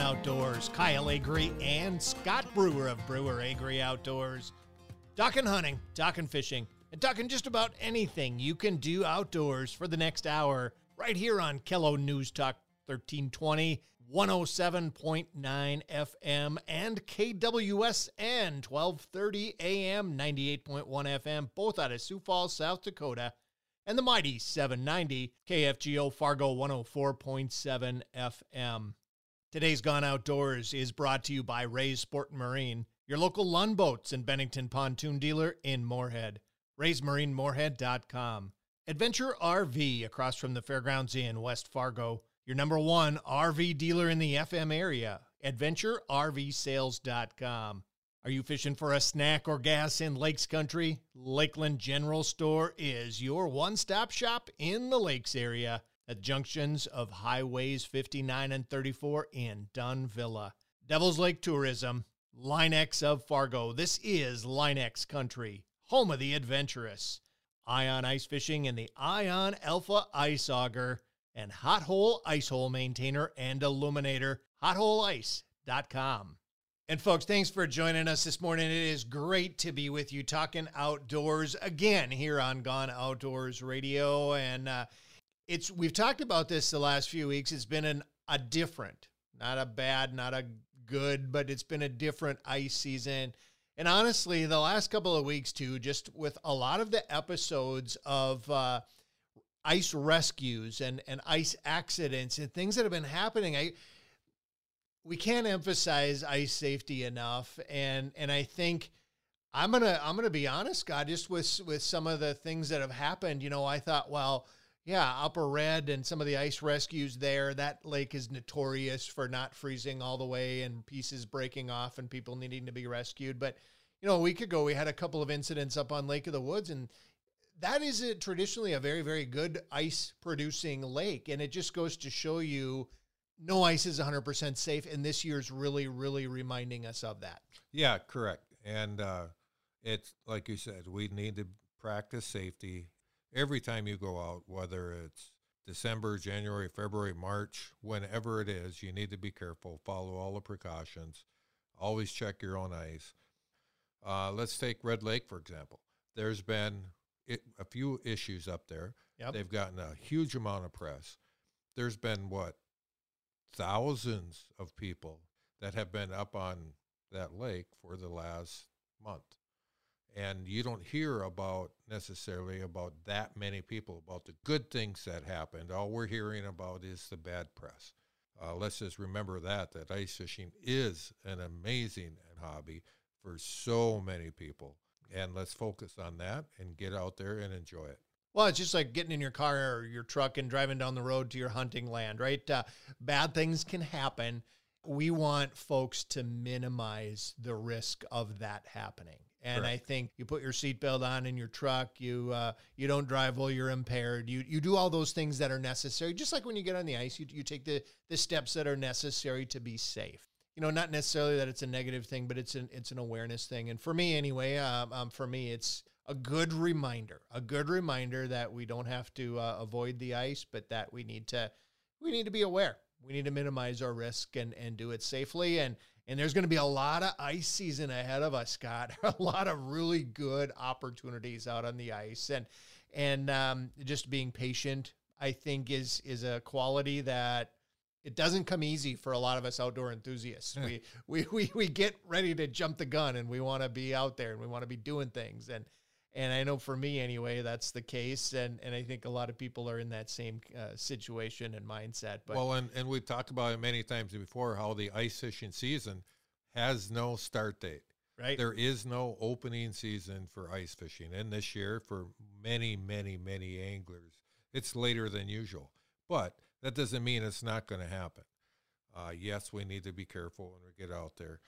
Outdoors. Kyle Agre and Scott Brewer of Brewer Agre Outdoors. Talking hunting, talking fishing, and talking just about anything you can do outdoors for the next hour right here on KELO News Talk 1320, 107.9 FM, and KWSN 1230 AM, 98.1 FM, both out of Sioux Falls, South Dakota and the mighty 790 KFGO Fargo 104.7 FM. Today's Gone Outdoors is brought to you by Ray's Sport and Marine, your local Lund Boats and Bennington pontoon dealer in Moorhead. Ray'sMarineMoorhead.com. Adventure RV across from the Fairgrounds Inn, West Fargo, your number one RV dealer in the FM area. AdventureRVSales.com. Are you fishing for a snack or gas in Lakes Country? Lakeland General Store is your one stop shop in the Lakes area at junctions of Highways 59 and 34 in Dunvilla. Devil's Lake Tourism, Line-X of Fargo. This is Line-X Country, home of the adventurous. Ion Ice Fishing and the Ion Alpha Ice Auger, and Hot Hole Ice Hole Maintainer and Illuminator, hotholeice.com. And folks, thanks for joining us this morning. It is great to be with you talking outdoors again here on Gone Outdoors Radio. And uh, it's we've talked about this the last few weeks. It's been an a different, not a bad, not a good, but it's been a different ice season. And honestly, the last couple of weeks too, just with a lot of the episodes of uh, ice rescues and and ice accidents and things that have been happening, I we can't emphasize ice safety enough and and I think I'm gonna I'm gonna be honest, God, just with with some of the things that have happened. You know, I thought, well, yeah, Upper Red and some of the ice rescues there. That lake is notorious for not freezing all the way and pieces breaking off and people needing to be rescued. But you know, a week ago we had a couple of incidents up on Lake of the Woods, and that is a, traditionally a very very good ice producing lake, and it just goes to show you no ice is 100% safe and this year's really really reminding us of that yeah correct and uh, it's like you said we need to practice safety every time you go out whether it's december january february march whenever it is you need to be careful follow all the precautions always check your own ice uh, let's take red lake for example there's been it, a few issues up there Yep. they've gotten a huge amount of press there's been what thousands of people that have been up on that lake for the last month. And you don't hear about necessarily about that many people about the good things that happened. All we're hearing about is the bad press. Uh, let's just remember that that ice fishing is an amazing hobby for so many people, and let's focus on that and get out there and enjoy it. Well, it's just like getting in your car or your truck and driving down the road to your hunting land, right? Uh, bad things can happen. We want folks to minimize the risk of that happening. And I think you put your seatbelt on in your truck. You uh, you don't drive while you're impaired. You you do all those things that are necessary. Just like when you get on the ice, you, you take the the steps that are necessary to be safe. You know, not necessarily that it's a negative thing, but it's an it's an awareness thing. And for me, anyway, um, um, for me, it's a good reminder, a good reminder that we don't have to uh, avoid the ice, but that we need to we need to be aware. We need to minimize our risk and and do it safely. And and there's going to be a lot of ice season ahead of us, Scott. a lot of really good opportunities out on the ice, and and um, just being patient, I think, is is a quality that it doesn't come easy for a lot of us outdoor enthusiasts. we, we we we get ready to jump the gun and we want to be out there and we want to be doing things and and I know for me anyway that's the case and and I think a lot of people are in that same uh, situation and mindset. But well, and, and we've talked about it many times before how the ice fishing season has no start date. right, There is no opening season for ice fishing. And this year, for many, many, many anglers, it's later than usual. But that doesn't mean it's not going to happen. Uh, yes, we need to be careful when we get out there.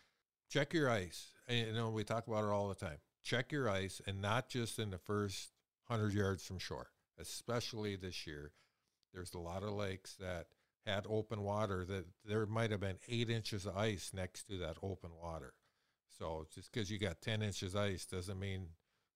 Check your ice. And, you know, we talk about it all the time. Check your ice, and not just in the first 100 yards from shore, especially this year. There's a lot of lakes that had open water that there might have been eight inches of ice next to that open water. So just because you got 10 inches of ice doesn't mean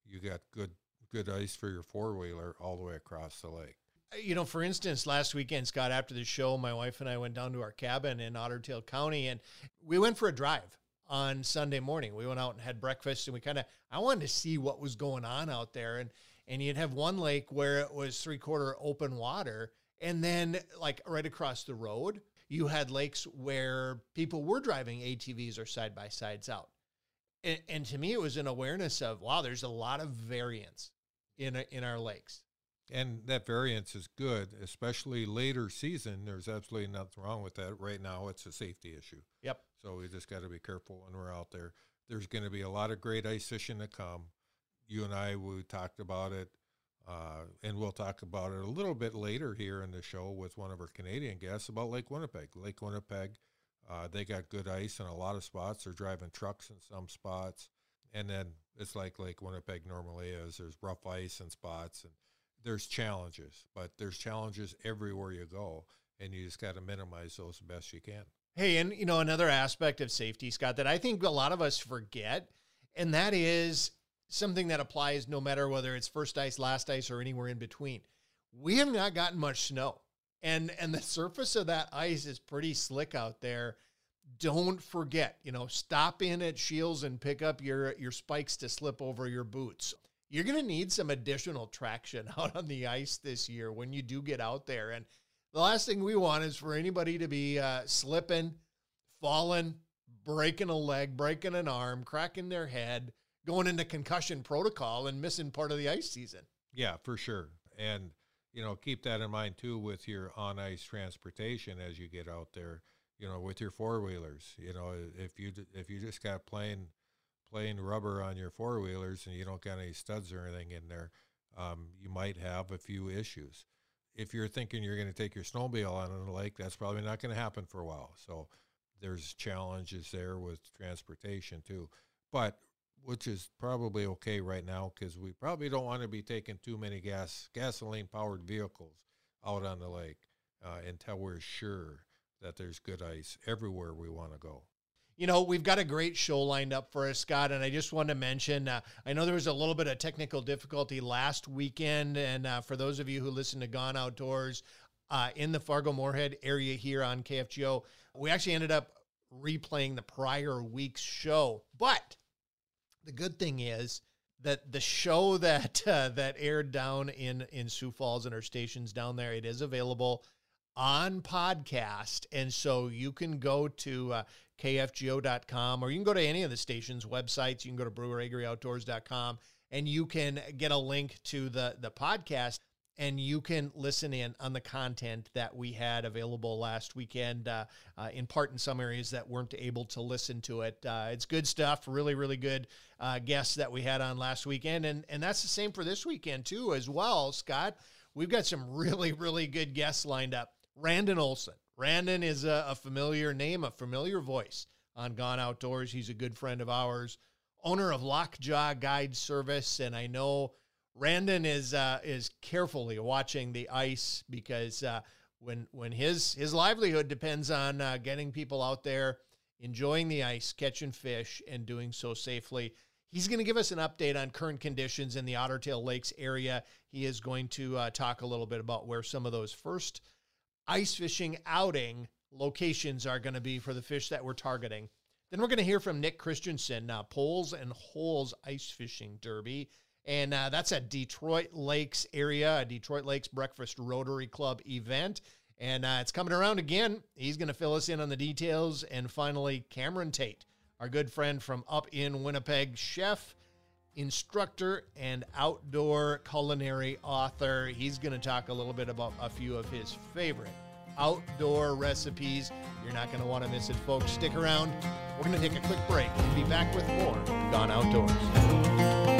you got good good ice for your four wheeler all the way across the lake. Uh, you know, for instance, last weekend, Scott, after the show, my wife and I went down to our cabin in Otter Tail County and we went for a drive on Sunday morning. We went out and had breakfast and we kind of, I wanted to see what was going on out there. And, and you'd have one lake where it was three quarter open water. And then, like right across the road, you had lakes where people were driving ATVs or side by sides out. And, and to me, it was an awareness of, wow, there's a lot of variance in, in our lakes and that variance is good, especially later season. There's absolutely nothing wrong with that. Right now, it's a safety issue. Yep. So we just got to be careful when we're out there. There's going to be a lot of great ice fishing to come. You and I, we talked about it, uh, and we'll talk about it a little bit later here in the show with one of our Canadian guests about Lake Winnipeg. Lake Winnipeg, uh, they got good ice in a lot of spots. They're driving trucks in some spots, and then it's like Lake Winnipeg normally is. There's rough ice in spots, and there's challenges, but there's challenges everywhere you go, and you just got to minimize those the best you can. Hey, and you know another aspect of safety, Scott, that I think a lot of us forget, and that is something that applies no matter whether it's first ice, last ice, or anywhere in between. We have not gotten much snow, and and the surface of that ice is pretty slick out there. Don't forget, you know, stop in at Scheels and pick up your your spikes to slip over your boots you're going to need some additional traction out on the ice this year when you do get out there. And the last thing we want is for anybody to be uh, slipping, falling, breaking a leg, breaking an arm, cracking their head, going into concussion protocol, and missing part of the ice season. Yeah, for sure. And, you know, keep that in mind too with your on ice transportation as you get out there, you know, with your four wheelers. You know, if you, if you just got plain, plain rubber on your four wheelers and you don't got any studs or anything in there, um, you might have a few issues. If you're thinking you're going to take your snowmobile out on the lake, that's probably not going to happen for a while. So there's challenges there with transportation too, but which is probably okay right now because we probably don't want to be taking too many gas gasoline powered vehicles out on the lake uh, until we're sure that there's good ice everywhere we want to go you know, we've got a great show lined up for us, Scott, and I just want to mention uh, I know there was a little bit of technical difficulty last weekend. And uh, for those of you who listen to Gone Outdoors uh, in the Fargo Moorhead area here on KFGO, we actually ended up replaying the prior week's show. But the good thing is, that the show that uh, that aired down in in Sioux Falls and our stations down there, it is available on podcast. And so you can go to uh, kfgo.com or you can go to any of the station's websites. You can go to breweragreOutdoors.com and you can get a link to the, the podcast and you can listen in on the content that we had available last weekend, uh, uh, in part in some areas that weren't able to listen to it. Uh, it's good stuff, really, really good uh, guests that we had on last weekend. And, and that's the same for this weekend, too, as well, Scott. We've got some really, really good guests lined up. Randon Olson. Randon is a, a, familiar name, a familiar voice on Gone Outdoors. He's a good friend of ours, owner of Lockjaw Guide Service, and I know Randon is uh, is carefully watching the ice because uh, when when his his livelihood depends on uh, getting people out there enjoying the ice, catching fish, and doing so safely. He's going to give us an update on current conditions in the Otter Tail Lakes area. He is going to uh, talk a little bit about where some of those first ice fishing outing locations are going to be for the fish that we're targeting. Then we're going to hear from Nick Christensen, uh, Poles and Holes Ice Fishing Derby. And uh, that's at Detroit Lakes area, a Detroit Lakes Breakfast Rotary Club event. And uh, it's coming around again. He's going to fill us in on the details. And finally, Cameron Tate, our good friend from up in Winnipeg, chef, instructor, and outdoor culinary author. He's going to talk a little bit about a few of his favorite outdoor recipes. You're not going to want to miss it, folks. Stick around. We're going to take a quick break and be back with more Gone Outdoors.